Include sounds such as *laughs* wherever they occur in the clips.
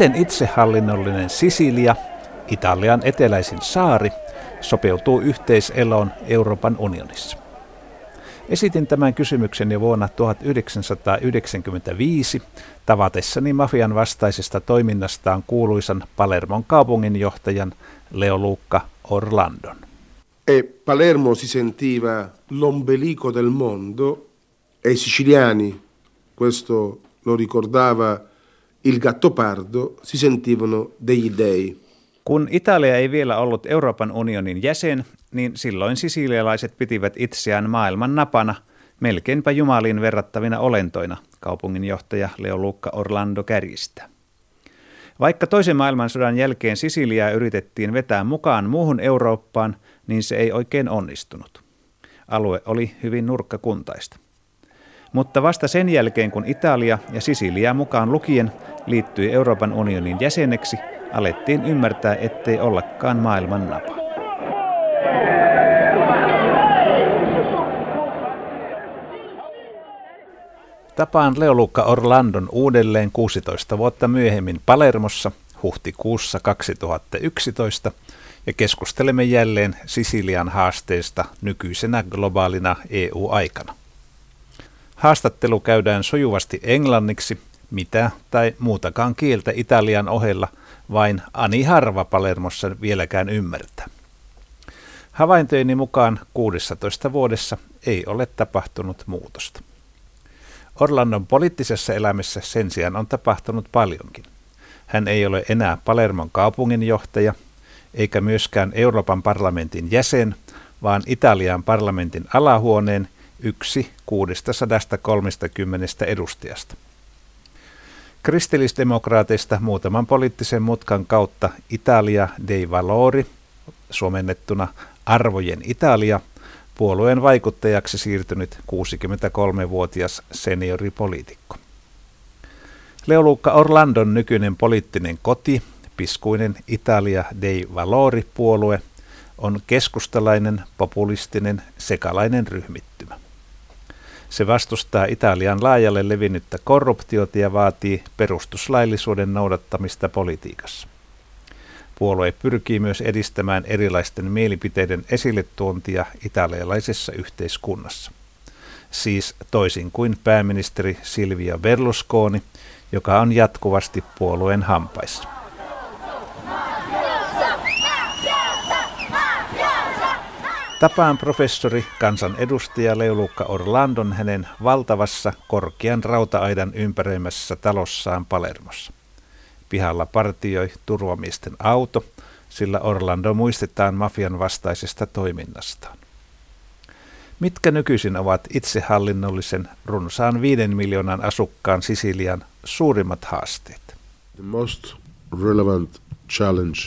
Miten itsehallinnollinen Sisilia, Italian eteläisin saari, sopeutuu yhteiseloon Euroopan unionissa? Esitin tämän kysymyksen jo vuonna 1995 tavatessani mafian vastaisesta toiminnastaan kuuluisan Palermon kaupunginjohtajan Leoluukka Orlandon. E Palermo si sentiva l'ombelico del mondo e i siciliani, questo lo ricordava il Gattopardo, si sentivano degli dei. Kun Italia ei vielä ollut Euroopan unionin jäsen, niin silloin sisilialaiset pitivät itseään maailman napana, melkeinpä jumaliin verrattavina olentoina, kaupunginjohtaja Leoluukka Orlando kärjistä. Vaikka toisen maailmansodan jälkeen Sisiliaa yritettiin vetää mukaan muuhun Eurooppaan, niin se ei oikein onnistunut. Alue oli hyvin nurkkakuntaista. Mutta vasta sen jälkeen, kun Italia ja Sisilia mukaan lukien liittyi Euroopan unionin jäseneksi, alettiin ymmärtää, ettei ollakaan maailman napa. Tapaan Leolukka Orlandon uudelleen 16 vuotta myöhemmin Palermossa huhtikuussa 2011 ja keskustelemme jälleen Sisilian haasteesta nykyisenä globaalina EU-aikana. Haastattelu käydään sujuvasti englanniksi, mitä tai muutakaan kieltä Italian ohella vain ani harva Palermossa vieläkään ymmärtää. Havaintojeni mukaan 16 vuodessa ei ole tapahtunut muutosta. Orlandon poliittisessa elämässä sen sijaan on tapahtunut paljonkin. Hän ei ole enää Palermon kaupunginjohtaja, eikä myöskään Euroopan parlamentin jäsen, vaan Italian parlamentin alahuoneen yksi 630 edustajasta. Kristillisdemokraateista muutaman poliittisen mutkan kautta Italia dei Valori, suomennettuna Arvojen Italia, puolueen vaikuttajaksi siirtynyt 63-vuotias senioripoliitikko. Leoluukka Orlandon nykyinen poliittinen koti, piskuinen Italia dei Valori-puolue, on keskustalainen, populistinen, sekalainen ryhmittymä. Se vastustaa Italian laajalle levinnyttä korruptiota ja vaatii perustuslaillisuuden noudattamista politiikassa. Puolue pyrkii myös edistämään erilaisten mielipiteiden esille tuontia italialaisessa yhteiskunnassa. Siis toisin kuin pääministeri Silvia Berlusconi, joka on jatkuvasti puolueen hampaissa. Tapaan professori, kansanedustaja Leulukka Orlandon hänen valtavassa korkean rauta-aidan ympäröimässä talossaan Palermossa. Pihalla partioi turvamiesten auto, sillä Orlando muistetaan mafian vastaisesta toiminnastaan. Mitkä nykyisin ovat itsehallinnollisen runsaan viiden miljoonan asukkaan Sisilian suurimmat haasteet? The most relevant challenge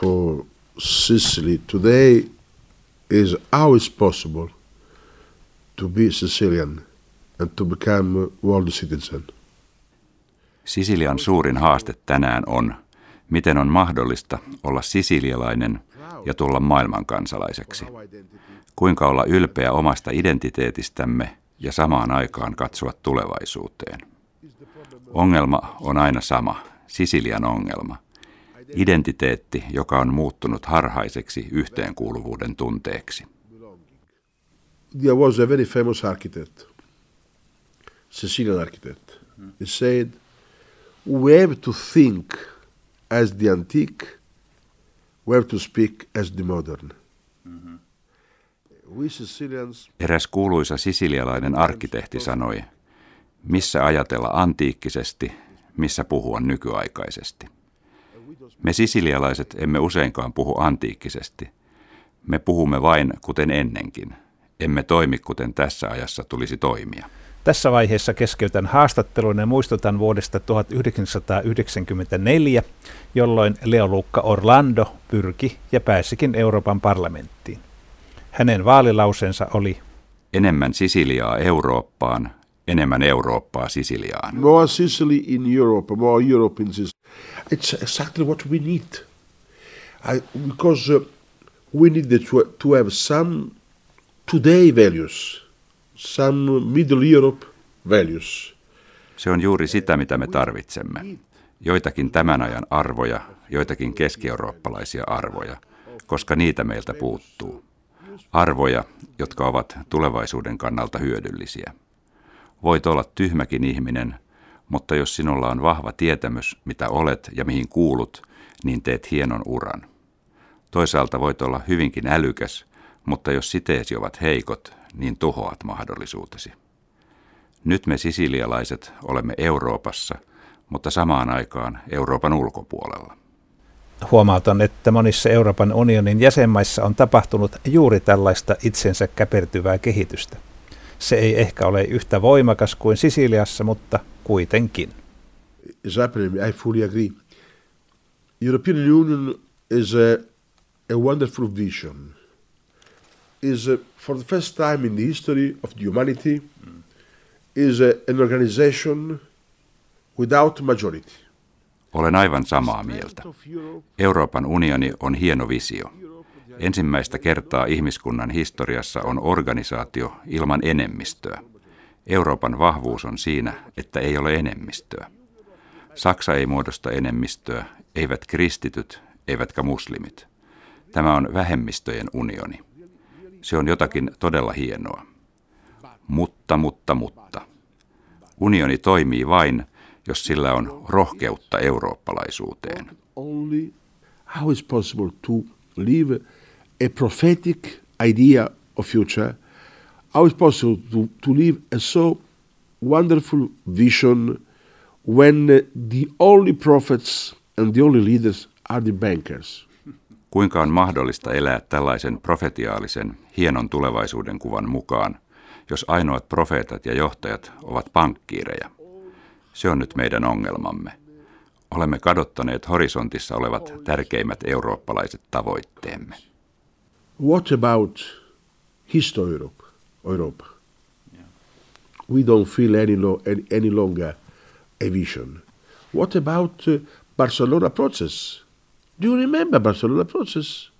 for Sicily today is how is possible to be Sicilian and to become a world citizen. Sisilian suurin haaste tänään on, miten on mahdollista olla sisilialainen ja tulla maailmankansalaiseksi. Kuinka olla ylpeä omasta identiteetistämme ja samaan aikaan katsoa tulevaisuuteen. Ongelma on aina sama, Sisilian ongelma. Identiteetti, joka on muuttunut harhaiseksi yhteenkuuluvuuden tunteeksi. There was a very famous architect, Sicilian architect. He said, we have to think as the antique, we have to speak as the modern. Eräs kuuluisa sisilialainen arkkitehti sanoi, missä ajatella antiikkisesti, missä puhua nykyaikaisesti. Me sisilialaiset emme useinkaan puhu antiikkisesti. Me puhumme vain kuten ennenkin. Emme toimi kuten tässä ajassa tulisi toimia. Tässä vaiheessa keskeytän haastattelun ja muistutan vuodesta 1994, jolloin Leolukka Orlando pyrki ja pääsikin Euroopan parlamenttiin. Hänen vaalilausensa oli Enemmän Sisiliaa Eurooppaan, enemmän Eurooppaa Sisiliaan. More Sicily in Europe, more Europe in Sicily. It's exactly what we need. I, because uh, we need to, to have some today values, some Middle Europe values. Se on juuri sitä, mitä me tarvitsemme. joitakin tämän ajan arvoja, joitakin keskieurooppalaisia arvoja, koska niitä meiltä puuttuu. Arvoja, jotka ovat tulevaisuuden kannalta hyödyllisiä. Voit olla tyhmäkin ihminen, mutta jos sinulla on vahva tietämys, mitä olet ja mihin kuulut, niin teet hienon uran. Toisaalta voit olla hyvinkin älykäs, mutta jos siteesi ovat heikot, niin tuhoat mahdollisuutesi. Nyt me sisilialaiset olemme Euroopassa, mutta samaan aikaan Euroopan ulkopuolella. Huomautan, että monissa Euroopan unionin jäsenmaissa on tapahtunut juuri tällaista itsensä käpertyvää kehitystä. Se ei ehkä ole yhtä voimakas kuin Sisiliassa, mutta kuitenkin. I fully agree. European Union is a, a wonderful vision. Is a, for the first time in the history of humanity, is a, an organization without majority. Olen aivan samaa mieltä. Euroopan unioni on hieno visio. Ensimmäistä kertaa ihmiskunnan historiassa on organisaatio ilman enemmistöä. Euroopan vahvuus on siinä, että ei ole enemmistöä. Saksa ei muodosta enemmistöä, eivät kristityt, eivätkä muslimit. Tämä on vähemmistöjen unioni. Se on jotakin todella hienoa. Mutta, mutta, mutta. Unioni toimii vain, jos sillä on rohkeutta eurooppalaisuuteen. How is possible to live a prophetic idea of future? How is possible to, to live a so wonderful vision when the only prophets and the only leaders are the bankers? *laughs* Kuinka on mahdollista elää tällaisen profetiaalisen, hienon tulevaisuuden kuvan mukaan, jos ainoat profeetat ja johtajat ovat pankkiireja? Se on nyt meidän ongelmamme. Olemme kadottaneet horisontissa olevat tärkeimmät eurooppalaiset tavoitteemme. What about history Europe? Europe? We don't feel any, lo- any, any longer a vision. What about uh, Barcelona process? Do you remember Barcelona process?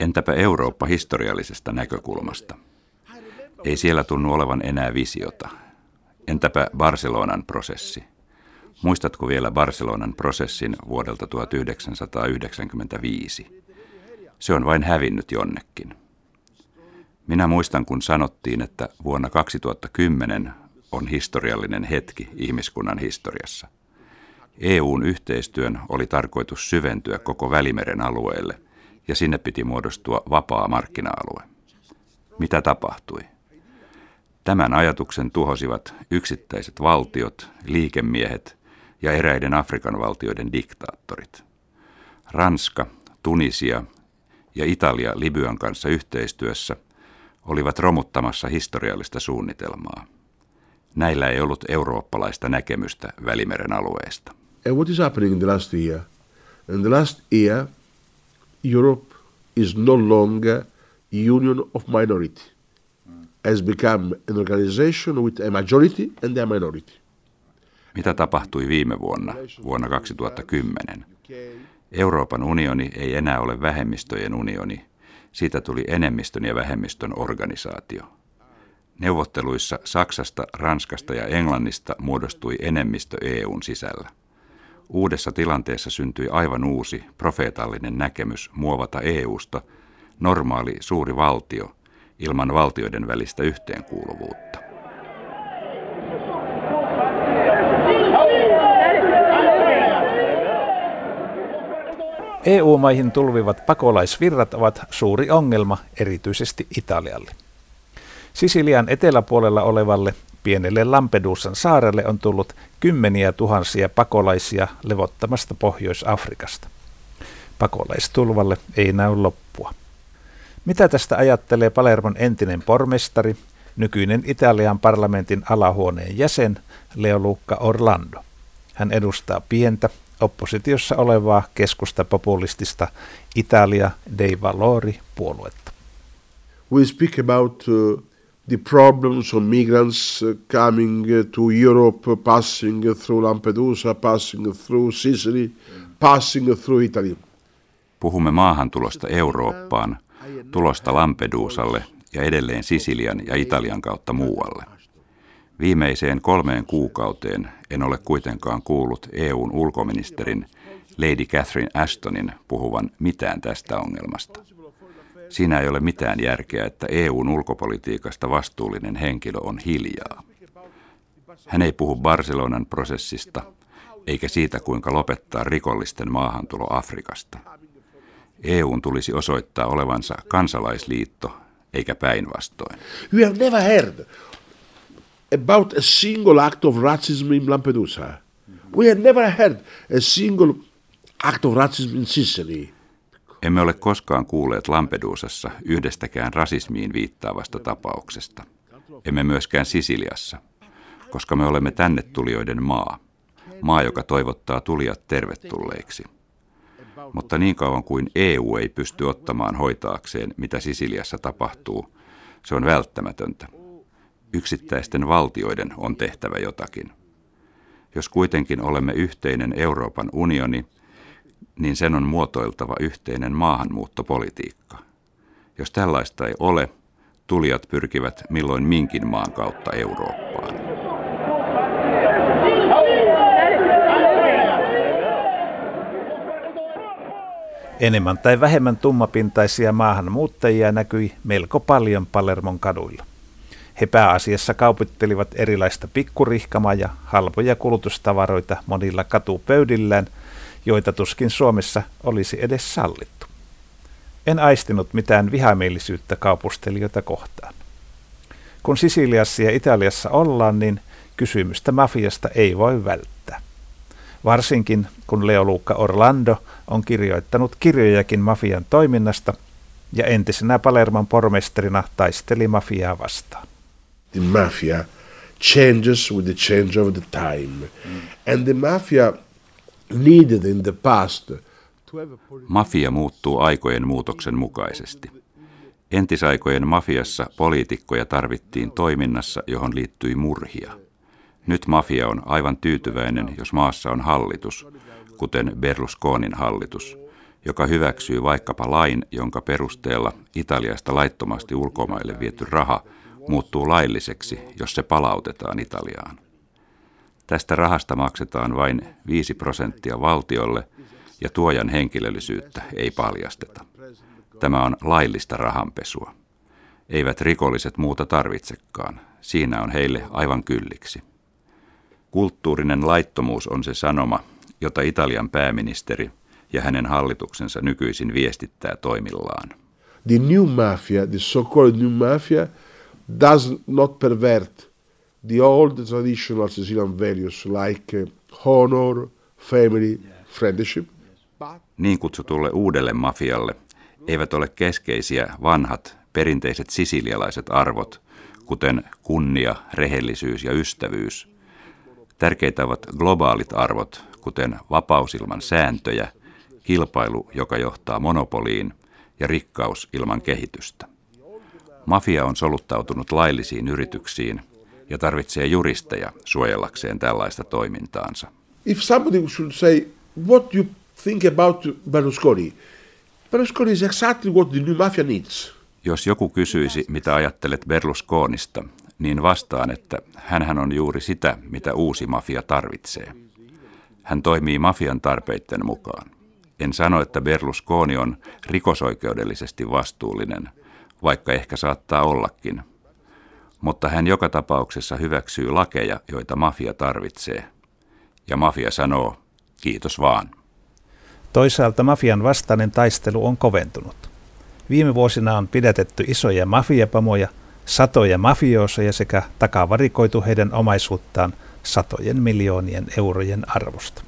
Entäpä Eurooppa historiallisesta näkökulmasta? Ei siellä tunnu olevan enää visiota. Entäpä Barcelonan prosessi? Muistatko vielä Barcelonan prosessin vuodelta 1995? Se on vain hävinnyt jonnekin. Minä muistan, kun sanottiin, että vuonna 2010 on historiallinen hetki ihmiskunnan historiassa. EUn yhteistyön oli tarkoitus syventyä koko Välimeren alueelle ja sinne piti muodostua vapaa markkina-alue. Mitä tapahtui? Tämän ajatuksen tuhosivat yksittäiset valtiot, liikemiehet ja eräiden Afrikan valtioiden diktaattorit. Ranska, Tunisia ja Italia Libyan kanssa yhteistyössä olivat romuttamassa historiallista suunnitelmaa. Näillä ei ollut eurooppalaista näkemystä Välimeren alueesta. And what is happening in the last year? In the last year, Europe is no longer union of minority. Has become an organization with a majority and a minority. Mitä tapahtui viime vuonna, vuonna 2010? Euroopan unioni ei enää ole vähemmistöjen unioni. Siitä tuli enemmistön ja vähemmistön organisaatio. Neuvotteluissa Saksasta, Ranskasta ja Englannista muodostui enemmistö EUn sisällä. Uudessa tilanteessa syntyi aivan uusi profeetallinen näkemys muovata EUsta normaali suuri valtio ilman valtioiden välistä yhteenkuuluvuutta. EU-maihin tulvivat pakolaisvirrat ovat suuri ongelma erityisesti Italialle. Sisilian eteläpuolella olevalle pienelle Lampedusan saarelle on tullut kymmeniä tuhansia pakolaisia levottamasta Pohjois-Afrikasta. Pakolaistulvalle ei näy loppua. Mitä tästä ajattelee Palermon entinen pormestari, nykyinen Italian parlamentin alahuoneen jäsen Leo Luca Orlando? Hän edustaa pientä, oppositiossa olevaa keskusta populistista Italia dei Valori puoluetta. We speak about uh, the problems of migrants uh, coming uh, to Europe, passing through Lampedusa, passing through Sicily, passing through Italy. Puhumme maahantulosta Eurooppaan, tulosta Lampedusalle ja edelleen Sisilian ja Italian kautta muualle. Viimeiseen kolmeen kuukauteen en ole kuitenkaan kuullut EUn ulkoministerin Lady Catherine Ashtonin puhuvan mitään tästä ongelmasta. Siinä ei ole mitään järkeä, että EUn ulkopolitiikasta vastuullinen henkilö on hiljaa. Hän ei puhu Barcelonan prosessista, eikä siitä, kuinka lopettaa rikollisten maahantulo Afrikasta. EUn tulisi osoittaa olevansa kansalaisliitto, eikä päinvastoin. You have never heard about a single act of racism in Lampedusa. We have never heard a single act of racism in Sicily. Emme ole koskaan kuulleet Lampedusassa yhdestäkään rasismiin viittaavasta tapauksesta. Emme myöskään Sisiliassa, koska me olemme tänne tulijoiden maa. Maa, joka toivottaa tulijat tervetulleiksi. Mutta niin kauan kuin EU ei pysty ottamaan hoitaakseen, mitä Sisiliassa tapahtuu, se on välttämätöntä. Yksittäisten valtioiden on tehtävä jotakin. Jos kuitenkin olemme yhteinen Euroopan unioni, niin sen on muotoiltava yhteinen maahanmuuttopolitiikka. Jos tällaista ei ole, tulijat pyrkivät milloin minkin maan kautta Eurooppaan. Enemmän tai vähemmän tummapintaisia maahanmuuttajia näkyi melko paljon Palermon kaduilla. He pääasiassa kaupittelivat erilaista pikkurihkamaa ja halpoja kulutustavaroita monilla katupöydillään, joita tuskin Suomessa olisi edes sallittu. En aistinut mitään vihamielisyyttä kaupustelijoita kohtaan. Kun Sisiliassa ja Italiassa ollaan, niin kysymystä mafiasta ei voi välttää. Varsinkin kun Leo Luca Orlando on kirjoittanut kirjojakin mafian toiminnasta ja entisenä Palerman pormestarina taisteli mafiaa vastaan. The mafia changes with the change of the time. And the mafia needed in the past Mafia muuttuu aikojen muutoksen mukaisesti. Entisaikojen mafiassa poliitikkoja tarvittiin toiminnassa, johon liittyi murhia. Nyt mafia on aivan tyytyväinen, jos maassa on hallitus, kuten Berlusconin hallitus, joka hyväksyy vaikkapa lain, jonka perusteella Italiasta laittomasti ulkomaille viety raha muuttuu lailliseksi, jos se palautetaan Italiaan. Tästä rahasta maksetaan vain 5 prosenttia valtiolle ja tuojan henkilöllisyyttä ei paljasteta. Tämä on laillista rahanpesua. Eivät rikolliset muuta tarvitsekaan. Siinä on heille aivan kylliksi. Kulttuurinen laittomuus on se sanoma, jota Italian pääministeri ja hänen hallituksensa nykyisin viestittää toimillaan. The new mafia, the so-called new mafia, does not pervert the old traditional Sicilian values like uh, honor, family, friendship. Niin kutsutulle uudelle mafialle eivät ole keskeisiä vanhat perinteiset sisilialaiset arvot, kuten kunnia, rehellisyys ja ystävyys, Tärkeitä ovat globaalit arvot, kuten vapaus ilman sääntöjä, kilpailu, joka johtaa monopoliin, ja rikkaus ilman kehitystä. Mafia on soluttautunut laillisiin yrityksiin ja tarvitsee juristeja suojellakseen tällaista toimintaansa. If somebody should say, what you think about Berlusconi? Berlusconi is exactly what the new mafia needs. Jos joku kysyisi, mitä ajattelet Berlusconista, niin vastaan, että hän on juuri sitä, mitä uusi mafia tarvitsee. Hän toimii mafian tarpeiden mukaan. En sano, että Berlusconi on rikosoikeudellisesti vastuullinen, vaikka ehkä saattaa ollakin. Mutta hän joka tapauksessa hyväksyy lakeja, joita mafia tarvitsee. Ja mafia sanoo, kiitos vaan. Toisaalta mafian vastainen taistelu on koventunut. Viime vuosina on pidätetty isoja mafiapamoja – satoja mafiooseja sekä takavarikoitu heidän omaisuuttaan satojen miljoonien eurojen arvosta.